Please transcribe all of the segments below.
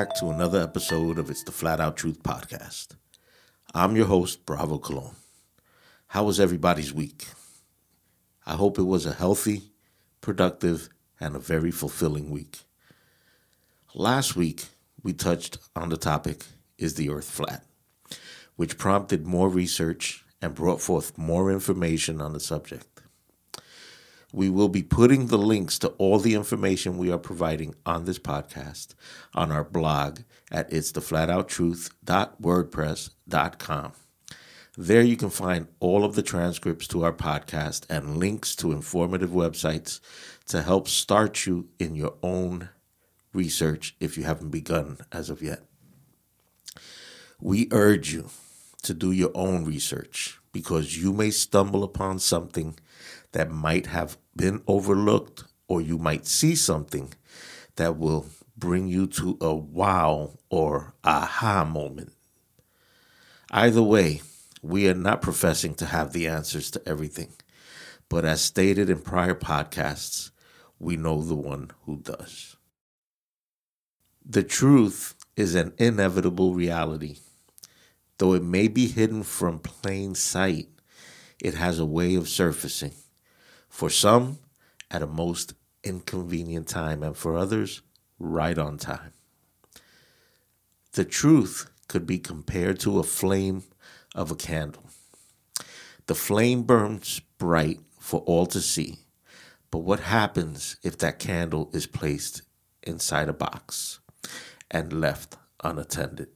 Back to another episode of It's the Flat Out Truth podcast. I'm your host, Bravo Cologne. How was everybody's week? I hope it was a healthy, productive, and a very fulfilling week. Last week, we touched on the topic Is the Earth Flat? which prompted more research and brought forth more information on the subject. We will be putting the links to all the information we are providing on this podcast on our blog at itstheflatouttruth.wordpress.com. There you can find all of the transcripts to our podcast and links to informative websites to help start you in your own research if you haven't begun as of yet. We urge you to do your own research because you may stumble upon something that might have been overlooked, or you might see something that will bring you to a wow or aha moment. Either way, we are not professing to have the answers to everything, but as stated in prior podcasts, we know the one who does. The truth is an inevitable reality. Though it may be hidden from plain sight, it has a way of surfacing. For some, at a most inconvenient time, and for others, right on time. The truth could be compared to a flame of a candle. The flame burns bright for all to see, but what happens if that candle is placed inside a box and left unattended?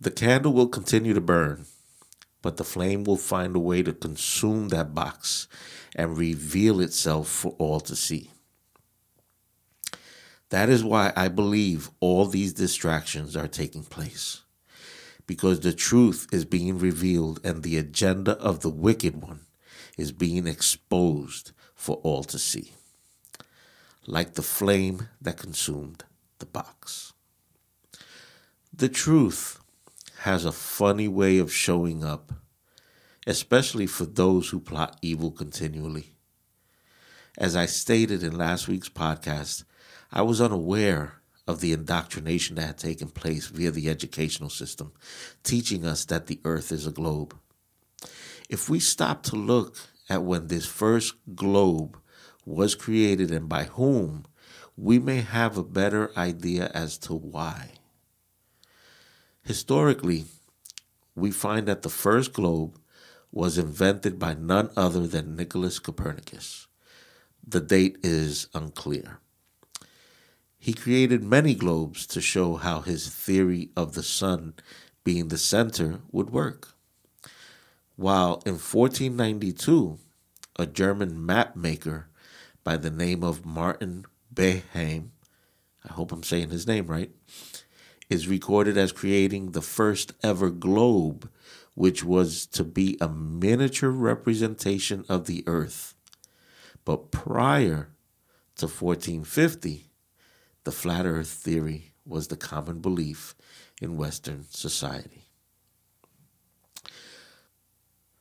The candle will continue to burn, but the flame will find a way to consume that box and reveal itself for all to see. That is why I believe all these distractions are taking place. Because the truth is being revealed and the agenda of the wicked one is being exposed for all to see. Like the flame that consumed the box. The truth has a funny way of showing up especially for those who plot evil continually. As I stated in last week's podcast, I was unaware of the indoctrination that had taken place via the educational system, teaching us that the earth is a globe. If we stop to look at when this first globe was created and by whom, we may have a better idea as to why. Historically, we find that the first globe was invented by none other than Nicholas Copernicus. The date is unclear. He created many globes to show how his theory of the sun being the center would work. While in 1492, a German map maker by the name of Martin Behaim, I hope I'm saying his name right, is recorded as creating the first ever globe which was to be a miniature representation of the earth. But prior to 1450, the flat earth theory was the common belief in Western society.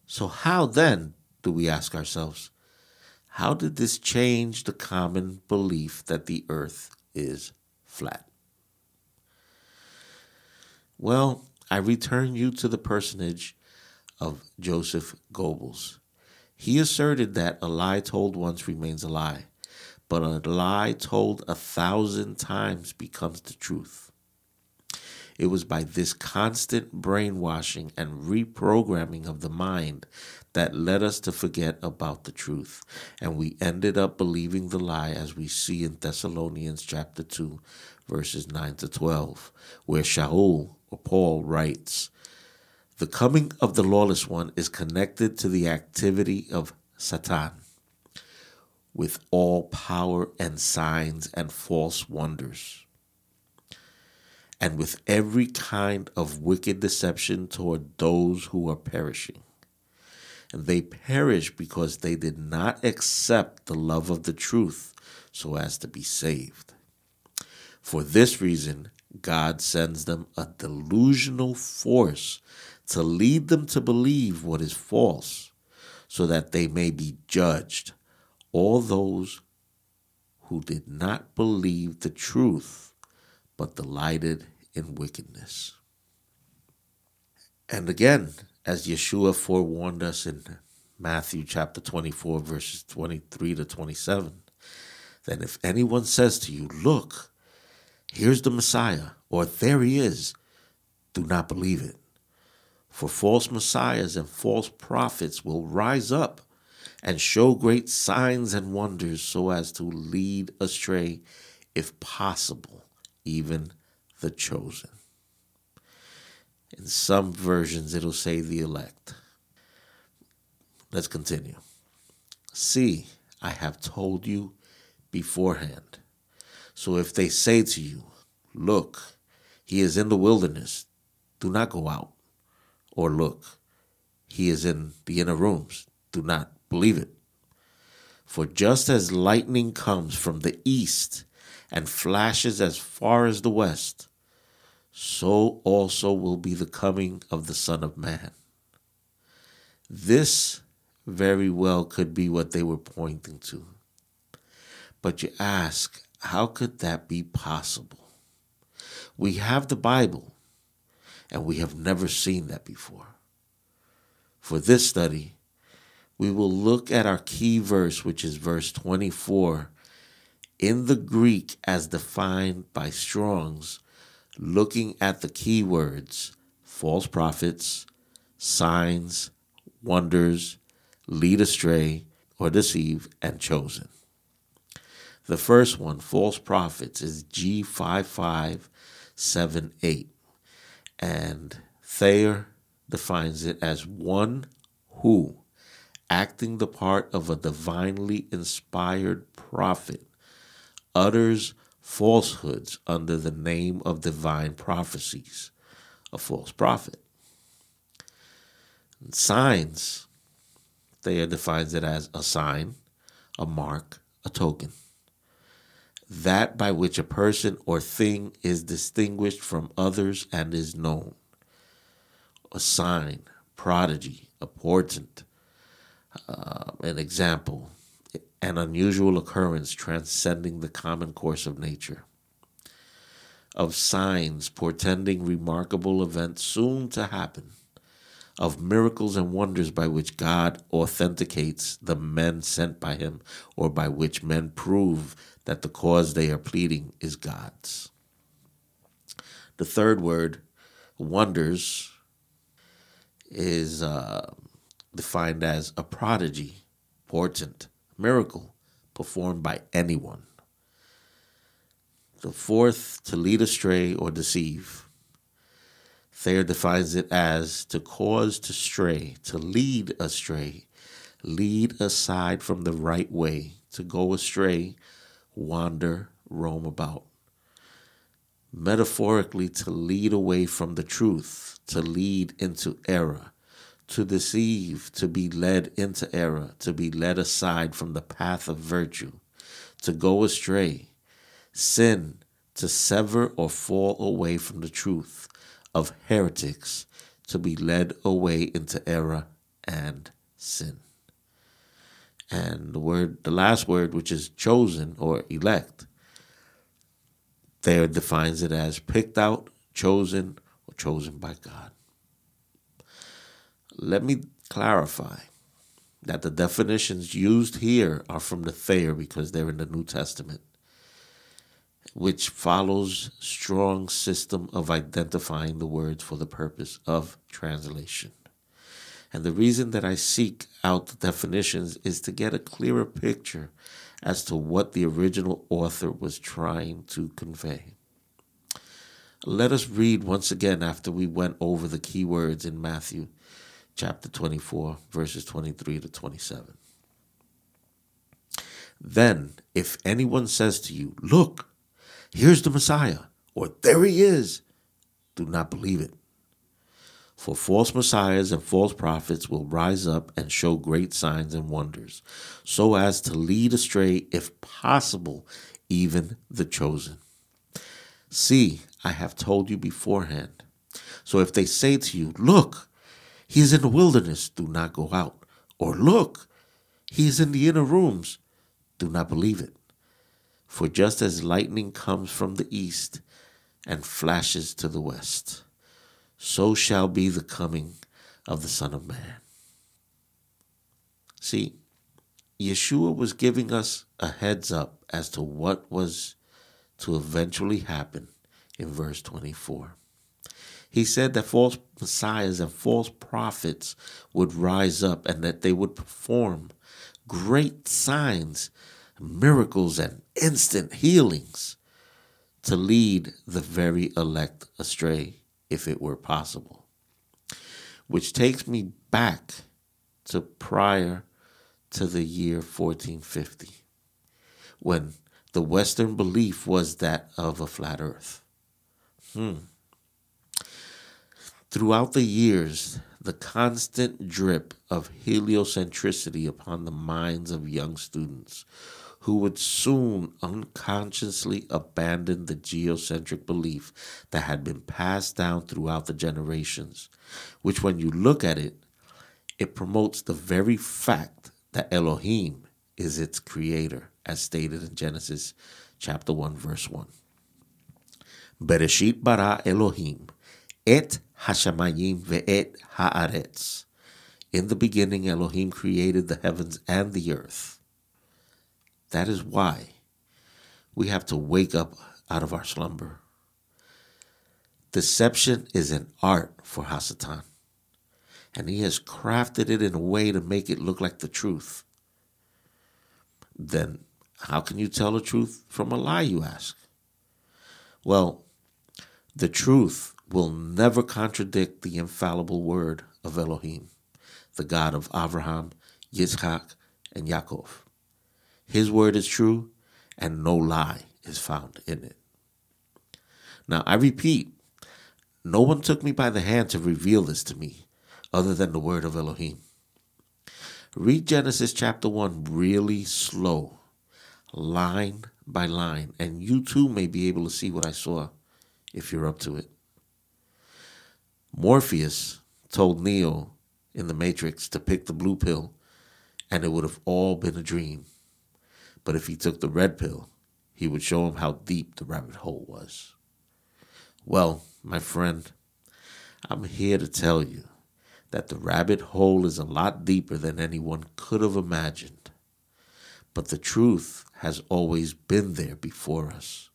So, how then, do we ask ourselves, how did this change the common belief that the earth is flat? Well, I return you to the personage of Joseph Goebbels. He asserted that a lie told once remains a lie, but a lie told a thousand times becomes the truth. It was by this constant brainwashing and reprogramming of the mind that led us to forget about the truth, and we ended up believing the lie as we see in Thessalonians chapter 2, verses 9 to 12, where Shaul or Paul writes, The coming of the lawless one is connected to the activity of Satan with all power and signs and false wonders, and with every kind of wicked deception toward those who are perishing. And they perish because they did not accept the love of the truth so as to be saved. For this reason, God sends them a delusional force to lead them to believe what is false, so that they may be judged. All those who did not believe the truth, but delighted in wickedness. And again, as Yeshua forewarned us in Matthew chapter 24, verses 23 to 27, then if anyone says to you, Look, here's the Messiah, or there he is, do not believe it. For false messiahs and false prophets will rise up and show great signs and wonders so as to lead astray, if possible, even the chosen. In some versions, it'll say the elect. Let's continue. See, I have told you beforehand. So if they say to you, Look, he is in the wilderness, do not go out. Or look, he is in the inner rooms, do not believe it. For just as lightning comes from the east and flashes as far as the west, so also will be the coming of the Son of Man. This very well could be what they were pointing to. But you ask, how could that be possible? We have the Bible, and we have never seen that before. For this study, we will look at our key verse, which is verse 24, in the Greek as defined by Strong's looking at the keywords false prophets, signs, wonders, lead astray or deceive, and chosen. The first one, false prophets, is G5578. And Thayer defines it as one who, acting the part of a divinely inspired prophet, utters falsehoods under the name of divine prophecies, a false prophet. And signs, Thayer defines it as a sign, a mark, a token. That by which a person or thing is distinguished from others and is known. A sign, prodigy, a portent, uh, an example, an unusual occurrence transcending the common course of nature, of signs portending remarkable events soon to happen, of miracles and wonders by which God authenticates the men sent by him, or by which men prove that the cause they are pleading is God's. The third word, wonders, is uh, defined as a prodigy, portent, miracle performed by anyone. The fourth, to lead astray or deceive. Thayer defines it as to cause to stray, to lead astray, lead aside from the right way, to go astray, wander, roam about. Metaphorically, to lead away from the truth, to lead into error, to deceive, to be led into error, to be led aside from the path of virtue, to go astray, sin, to sever or fall away from the truth, of heretics, to be led away into error and sin. And the word, the last word, which is chosen or elect, Thayer defines it as picked out, chosen, or chosen by God. Let me clarify that the definitions used here are from the Thayer because they're in the New Testament, which follows strong system of identifying the words for the purpose of translation. And the reason that I seek out the definitions is to get a clearer picture as to what the original author was trying to convey. Let us read once again after we went over the key words in Matthew chapter 24, verses 23 to 27. Then, if anyone says to you, Look, here's the Messiah, or there he is, do not believe it. For false messiahs and false prophets will rise up and show great signs and wonders, so as to lead astray, if possible, even the chosen. See, I have told you beforehand. So if they say to you, Look, he is in the wilderness. Do not go out. Or look, he is in the inner rooms. Do not believe it. For just as lightning comes from the east and flashes to the west. So shall be the coming of the Son of Man. See, Yeshua was giving us a heads up as to what was to eventually happen in verse 24. He said that false messiahs and false prophets would rise up and that they would perform great signs, miracles, and instant healings to lead the very elect astray if it were possible. Which takes me back to prior to the year 1450, when the Western belief was that of a flat earth. Hmm. Throughout the years, the constant drip of heliocentricity upon the minds of young students who would soon unconsciously abandon the geocentric belief that had been passed down throughout the generations, which, when you look at it, it promotes the very fact that Elohim is its creator, as stated in Genesis chapter 1, verse 1. Bereshit bara Elohim et hashamayim ve'et haaretz. In the beginning, Elohim created the heavens and the earth. That is why we have to wake up out of our slumber. Deception is an art for Hasatan, and he has crafted it in a way to make it look like the truth. Then, how can you tell the truth from a lie, you ask? Well, the truth will never contradict the infallible word of Elohim, the God of Abraham, Yitzhak, and Yaakov. His word is true, and no lie is found in it. Now, I repeat, no one took me by the hand to reveal this to me other than the word of Elohim. Read Genesis chapter 1 really slow, line by line, and you too may be able to see what I saw if you're up to it. Morpheus told Neo in the Matrix to pick the blue pill, and it would have all been a dream. But if he took the red pill, he would show him how deep the rabbit hole was. Well, my friend, I'm here to tell you that the rabbit hole is a lot deeper than anyone could have imagined. But the truth has always been there before us.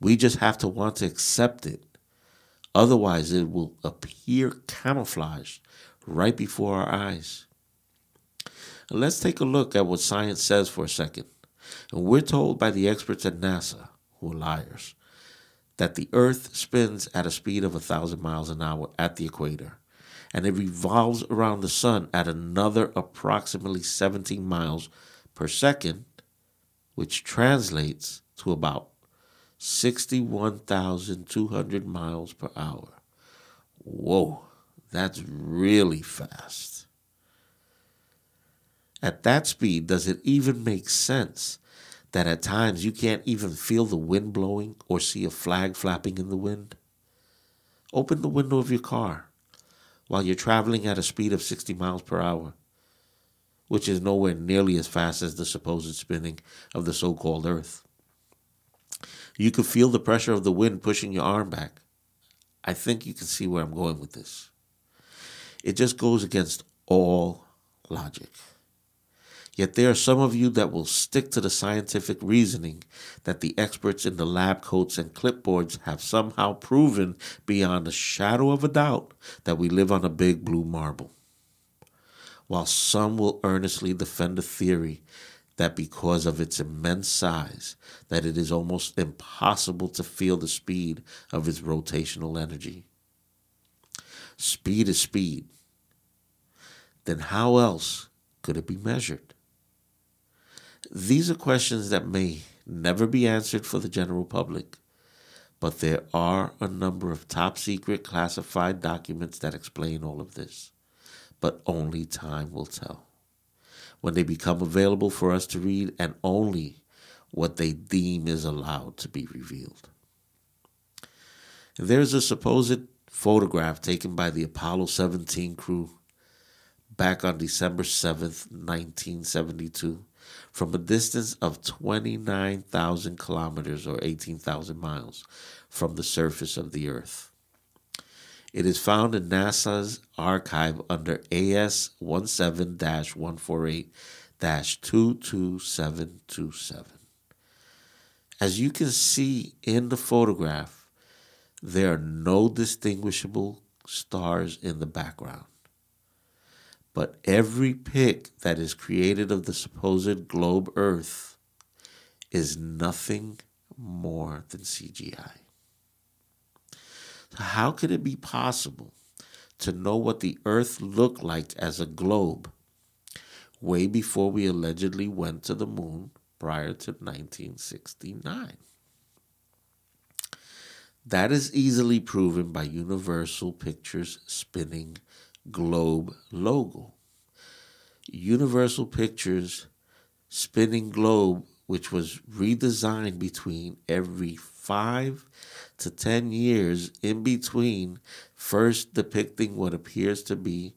We just have to want to accept it. Otherwise, it will appear camouflaged right before our eyes. let's take a look at what science says for a second. And we're told by the experts at NASA, who are liars, that the Earth spins at a speed of a thousand miles an hour at the equator, and it revolves around the sun at another approximately 17 miles per second, which translates to about 61,200 miles per hour. Whoa, that's really fast. At that speed, does it even make sense that at times you can't even feel the wind blowing or see a flag flapping in the wind? Open the window of your car while you're traveling at a speed of 60 miles per hour, which is nowhere nearly as fast as the supposed spinning of the so called Earth. You could feel the pressure of the wind pushing your arm back. I think you can see where I'm going with this. It just goes against all logic. Yet there are some of you that will stick to the scientific reasoning that the experts in the lab coats and clipboards have somehow proven beyond a shadow of a doubt that we live on a big blue marble. While some will earnestly defend the theory that because of its immense size that it is almost impossible to feel the speed of its rotational energy. Speed is speed. Then how else could it be measured? These are questions that may never be answered for the general public, but there are a number of top secret classified documents that explain all of this. But only time will tell. When they become available for us to read, and only what they deem is allowed to be revealed. There's a supposed photograph taken by the Apollo 17 crew back on December 7th, 1972 from a distance of 29,000 kilometers or 18,000 miles from the surface of the earth. It is found in NASA's archive under AS 17 148 22727. As you can see in the photograph, there are no distinguishable stars in the background. But every pic that is created of the supposed globe Earth is nothing more than CGI. So, how could it be possible to know what the Earth looked like as a globe way before we allegedly went to the moon prior to 1969? That is easily proven by Universal Pictures spinning globe logo. Universal Pictures spinning globe, which was redesigned between every five to ten years in between, first depicting what appears to be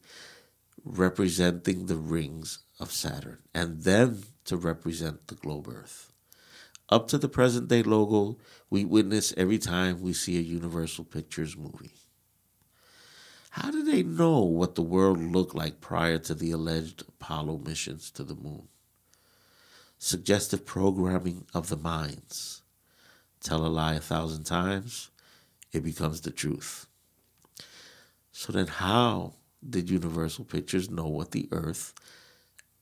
representing the rings of Saturn, and then to represent the globe Earth. Up to the present day logo, we witness every time we see a Universal Pictures movie. How do they know what the world looked like prior to the alleged Apollo missions to the moon? Suggestive programming of the minds. Tell a lie a thousand times, it becomes the truth. So then, how did Universal Pictures know what the Earth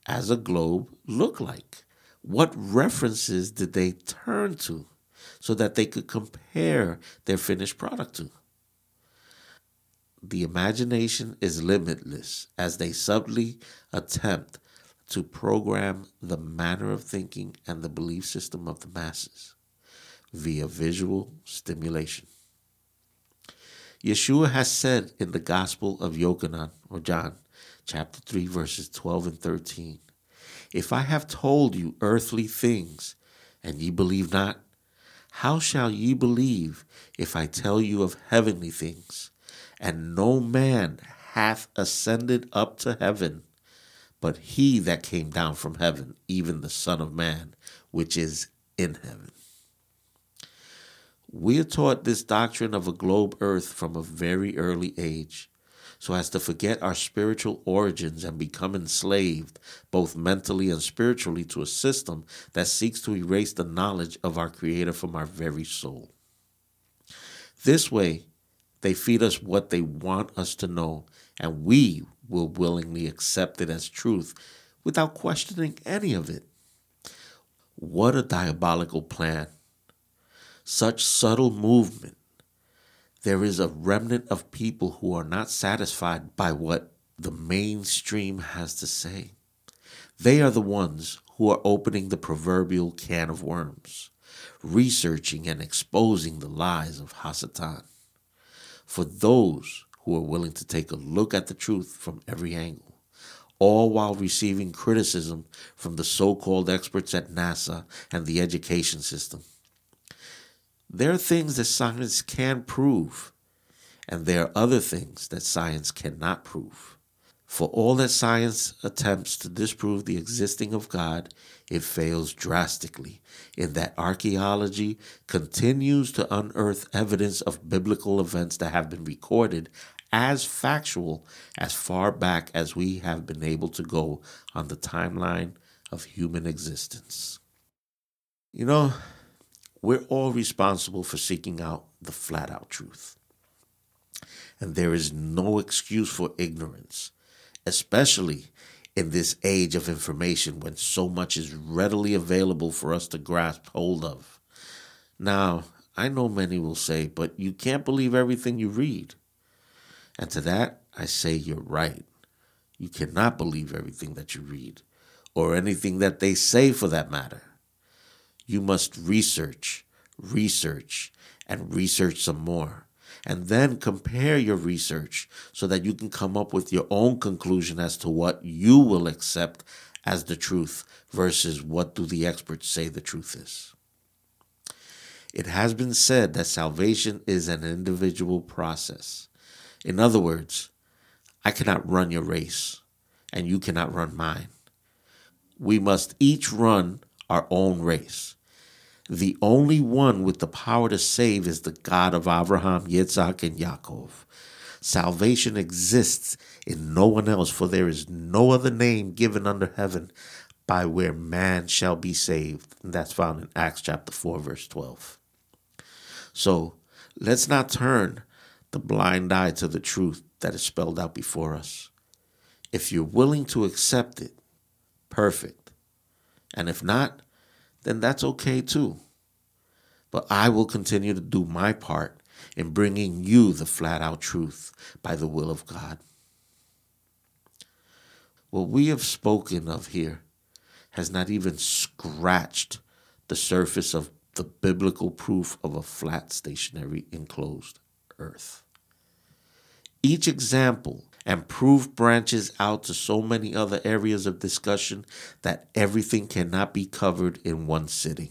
as a globe looked like? What references did they turn to so that they could compare their finished product to? The imagination is limitless as they subtly attempt to program the manner of thinking and the belief system of the masses via visual stimulation. Yeshua has said in the Gospel of Yochanan or John, chapter 3, verses 12 and 13, If I have told you earthly things, and ye believe not, how shall ye believe if I tell you of heavenly things? And no man hath ascended up to heaven, but he that came down from heaven, even the Son of Man, which is in heaven. We are taught this doctrine of a globe earth from a very early age, so as to forget our spiritual origins and become enslaved, both mentally and spiritually, to a system that seeks to erase the knowledge of our Creator from our very soul. This way, they feed us what they want us to know, and we will willingly accept it as truth without questioning any of it. What a diabolical plan! Such subtle movement. There is a remnant of people who are not satisfied by what the mainstream has to say. They are the ones who are opening the proverbial can of worms, researching and exposing the lies of Hasatan for those who are willing to take a look at the truth from every angle, all while receiving criticism from the so called experts at NASA and the education system. There are things that science can prove, and there are other things that science cannot prove. For all that science attempts to disprove the existing of God, it fails drastically in that archaeology continues to unearth evidence of biblical events that have been recorded as factual as far back as we have been able to go on the timeline of human existence. You know, we're all responsible for seeking out the flat out truth. And there is no excuse for ignorance especially in this age of information when so much is readily available for us to grasp hold of. Now, I know many will say, but you can't believe everything you read. And to that, I say you're right. You cannot believe everything that you read, or anything that they say for that matter. You must research, research, and research some more and then compare your research so that you can come up with your own conclusion as to what you will accept as the truth versus what do the experts say the truth is. It has been said that salvation is an individual process. In other words, I cannot run your race and you cannot run mine. We must each run our own race. The only one with the power to save is the God of Abraham, Yitzhak, and Yaakov. Salvation exists in no one else, for there is no other name given under heaven by where man shall be saved. And that's found in Acts chapter 4, verse 12. So let's not turn the blind eye to the truth that is spelled out before us. If you're willing to accept it, perfect. And if not, then that's okay too. But I will continue to do my part in bringing you the flat out truth by the will of God. What we have spoken of here has not even scratched the surface of the biblical proof of a flat, stationary, enclosed earth. Each example and proof branches out to so many other areas of discussion that everything cannot be covered in one sitting.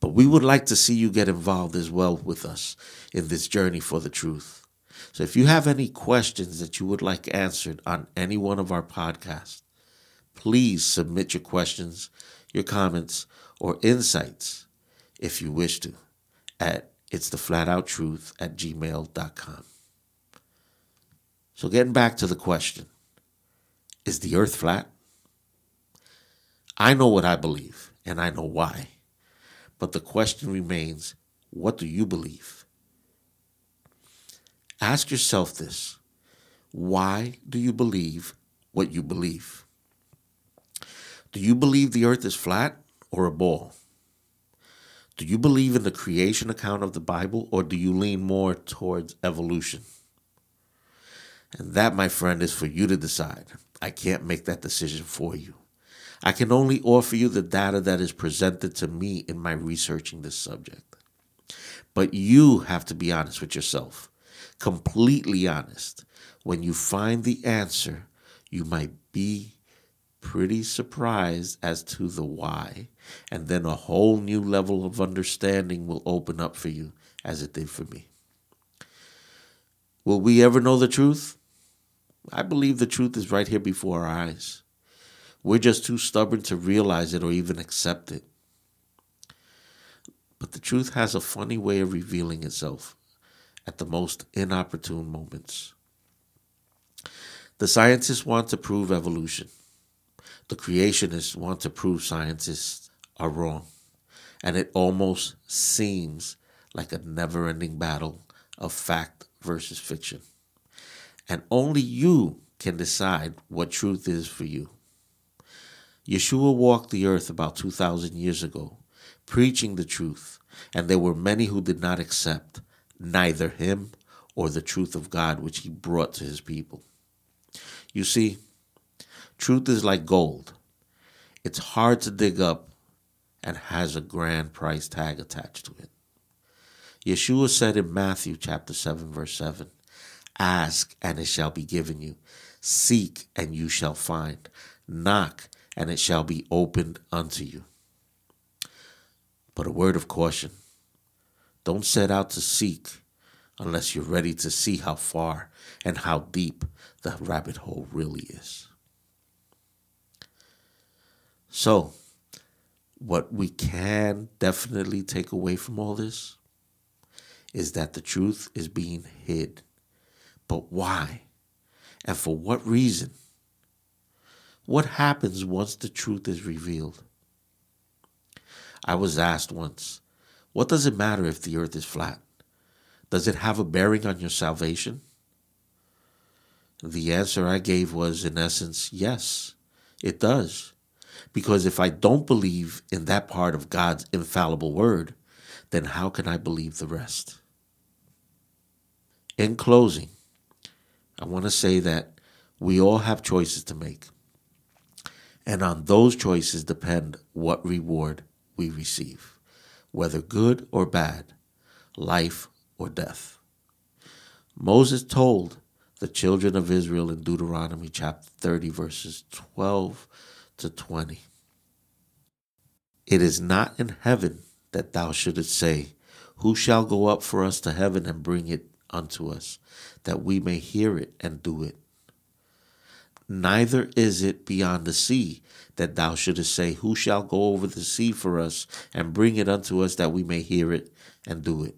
But we would like to see you get involved as well with us in this journey for the truth. So if you have any questions that you would like answered on any one of our podcasts, please submit your questions, your comments, or insights if you wish to at it's the flat out truth at gmail.com. So, getting back to the question is the earth flat? I know what I believe, and I know why. But the question remains what do you believe? Ask yourself this why do you believe what you believe? Do you believe the earth is flat or a ball? Do you believe in the creation account of the Bible or do you lean more towards evolution? And that, my friend, is for you to decide. I can't make that decision for you. I can only offer you the data that is presented to me in my researching this subject. But you have to be honest with yourself, completely honest. When you find the answer, you might be pretty surprised as to the why, and then a whole new level of understanding will open up for you, as it did for me. Will we ever know the truth? I believe the truth is right here before our eyes. We're just too stubborn to realize it or even accept it. But the truth has a funny way of revealing itself at the most inopportune moments. The scientists want to prove evolution. The creationists want to prove scientists are wrong. And it almost seems like a never ending battle of fact versus fiction and only you can decide what truth is for you. Yeshua walked the earth about 2,000 years ago, preaching the truth, and there were many who did not accept neither him or the truth of God which he brought to his people. You see, truth is like gold. It's hard to dig up and has a grand price tag attached to it. Yeshua said in Matthew chapter 7 verse 7, Ask, and it shall be given you. Seek, and you shall find. Knock, and it shall be opened unto you. But a word of caution don't set out to seek unless you're ready to see how far and how deep the rabbit hole really is. So, what we can definitely take away from all this is that the truth is being hid but why? And for what reason? What happens once the truth is revealed? I was asked once, what does it matter if the earth is flat? Does it have a bearing on your salvation? The answer I gave was, in essence, yes, it does. Because if I don't believe in that part of God's infallible word, then how can I believe the rest? In closing, I want to say that we all have choices to make. And on those choices depend what reward we receive, whether good or bad, life or death. Moses told the children of Israel in Deuteronomy chapter 30, verses 12 to 20 It is not in heaven that thou shouldest say, Who shall go up for us to heaven and bring it unto us, that we may hear it and do it. Neither is it beyond the sea that thou shouldest say, Who shall go over the sea for us and bring it unto us that we may hear it and do it?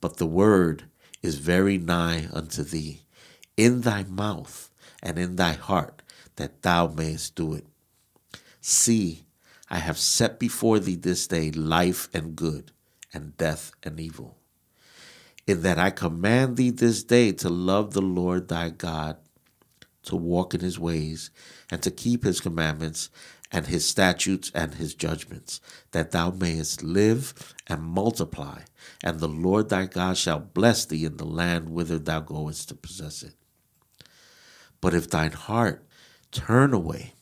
But the word is very nigh unto thee, in thy mouth and in thy heart, that thou mayest do it. See, I have set before thee this day life and good, and death and evil. In that I command thee this day to love the Lord thy God, to walk in his ways, and to keep his commandments, and his statutes and his judgments, that thou mayest live and multiply, and the Lord thy God shall bless thee in the land whither thou goest to possess it. But if thine heart turn away,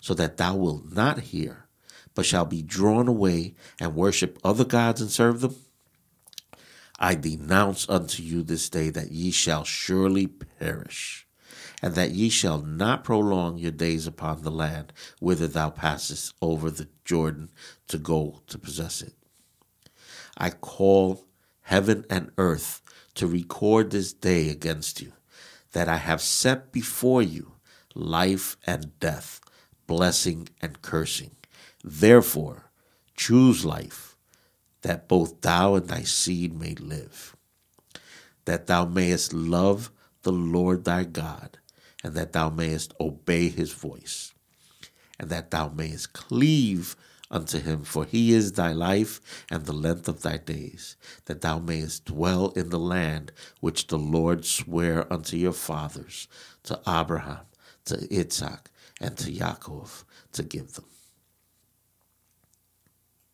so that thou wilt not hear, but shall be drawn away and worship other gods and serve them, I denounce unto you this day that ye shall surely perish and that ye shall not prolong your days upon the land whither thou passest over the Jordan to go to possess it. I call heaven and earth to record this day against you, that I have set before you life and death, blessing and cursing. Therefore, choose life, that both thou and thy seed may live, that thou mayest love the Lord thy God and that thou mayest obey his voice, and that thou mayest cleave unto him, for he is thy life and the length of thy days, that thou mayest dwell in the land which the Lord sware unto your fathers, to Abraham, to Isaac, and to Yaakov, to give them.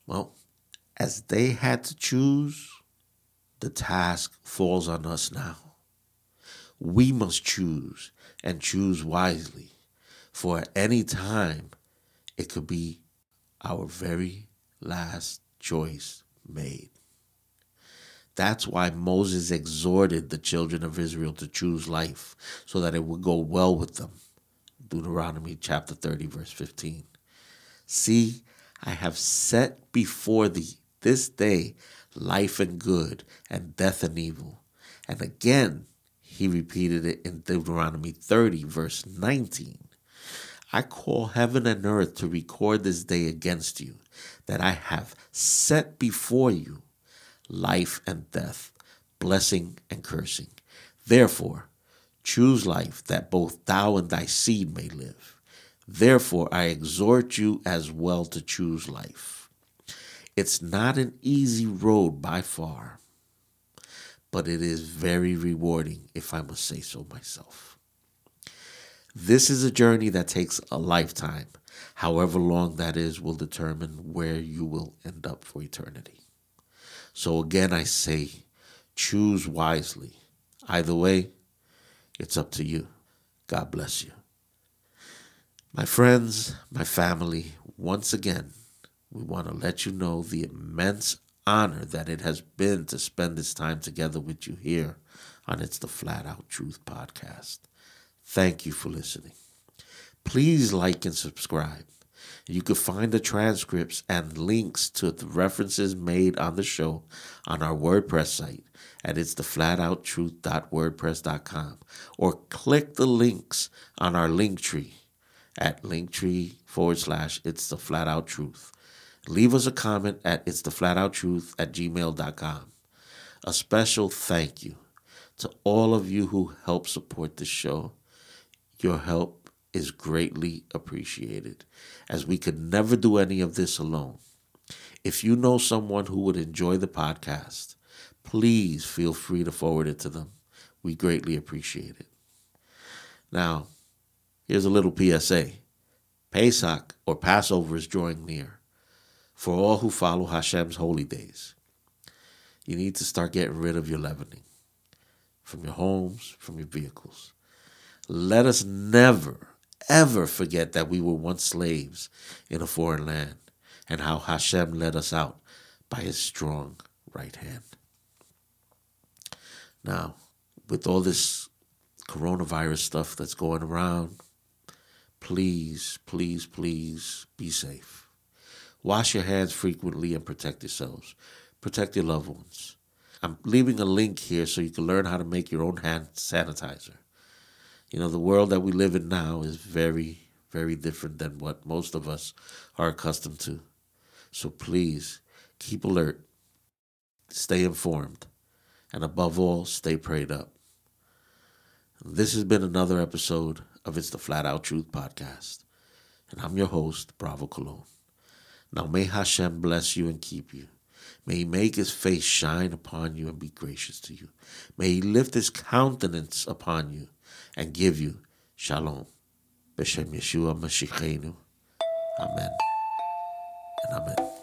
Well, as they had to choose, the task falls on us now. We must choose and choose wisely, for at any time it could be our very last choice made. That's why Moses exhorted the children of Israel to choose life so that it would go well with them. Deuteronomy chapter 30, verse 15. See, I have set before thee this day life and good, and death and evil. And again, he repeated it in Deuteronomy 30, verse 19. I call heaven and earth to record this day against you, that I have set before you life and death, blessing and cursing. Therefore, choose life that both thou and thy seed may live. Therefore, I exhort you as well to choose life. It's not an easy road by far but it is very rewarding, if I must say so myself. This is a journey that takes a lifetime. However long that is will determine where you will end up for eternity. So again, I say, choose wisely. Either way, it's up to you. God bless you. My friends, my family, once again, we want to let you know the immense honor that it has been to spend this time together with you here on It's the Flat Out Truth podcast. Thank you for listening. Please like and subscribe. You can find the transcripts and links to the references made on the show on our WordPress site at it's the flatouttruth.wordpress.com or click the links on our link tree at linktree forward slash it's the flat out truth leave us a comment at it's the flat out truth at gmail.com. A special thank you to all of you who help support the show. Your help is greatly appreciated, as we could never do any of this alone. If you know someone who would enjoy the podcast, please feel free to forward it to them. We greatly appreciate it. Now, here's a little PSA Pesach or Passover is drawing near for all who follow Hashem's holy days. You need to start getting rid of your leavening from your homes, from your vehicles. Let us never, ever forget that we were once slaves in a foreign land and how Hashem led us out by his strong right hand. Now, with all this coronavirus stuff that's going around, please, please, please be safe. Wash your hands frequently and protect yourselves. Protect your loved ones. I'm leaving a link here so you can learn how to make your own hand sanitizer. You know, the world that we live in now is very, very different than what most of us are accustomed to. So please keep alert, stay informed, and above all, stay prayed up. This has been another episode of It's the Flat Out Truth podcast. And I'm your host, Bravo Cologne. Now may Hashem bless you and keep you. May he make his face shine upon you and be gracious to you. May he lift his countenance upon you and give you shalom. B'Shem Yeshua Mashiachenu. Amen and amen.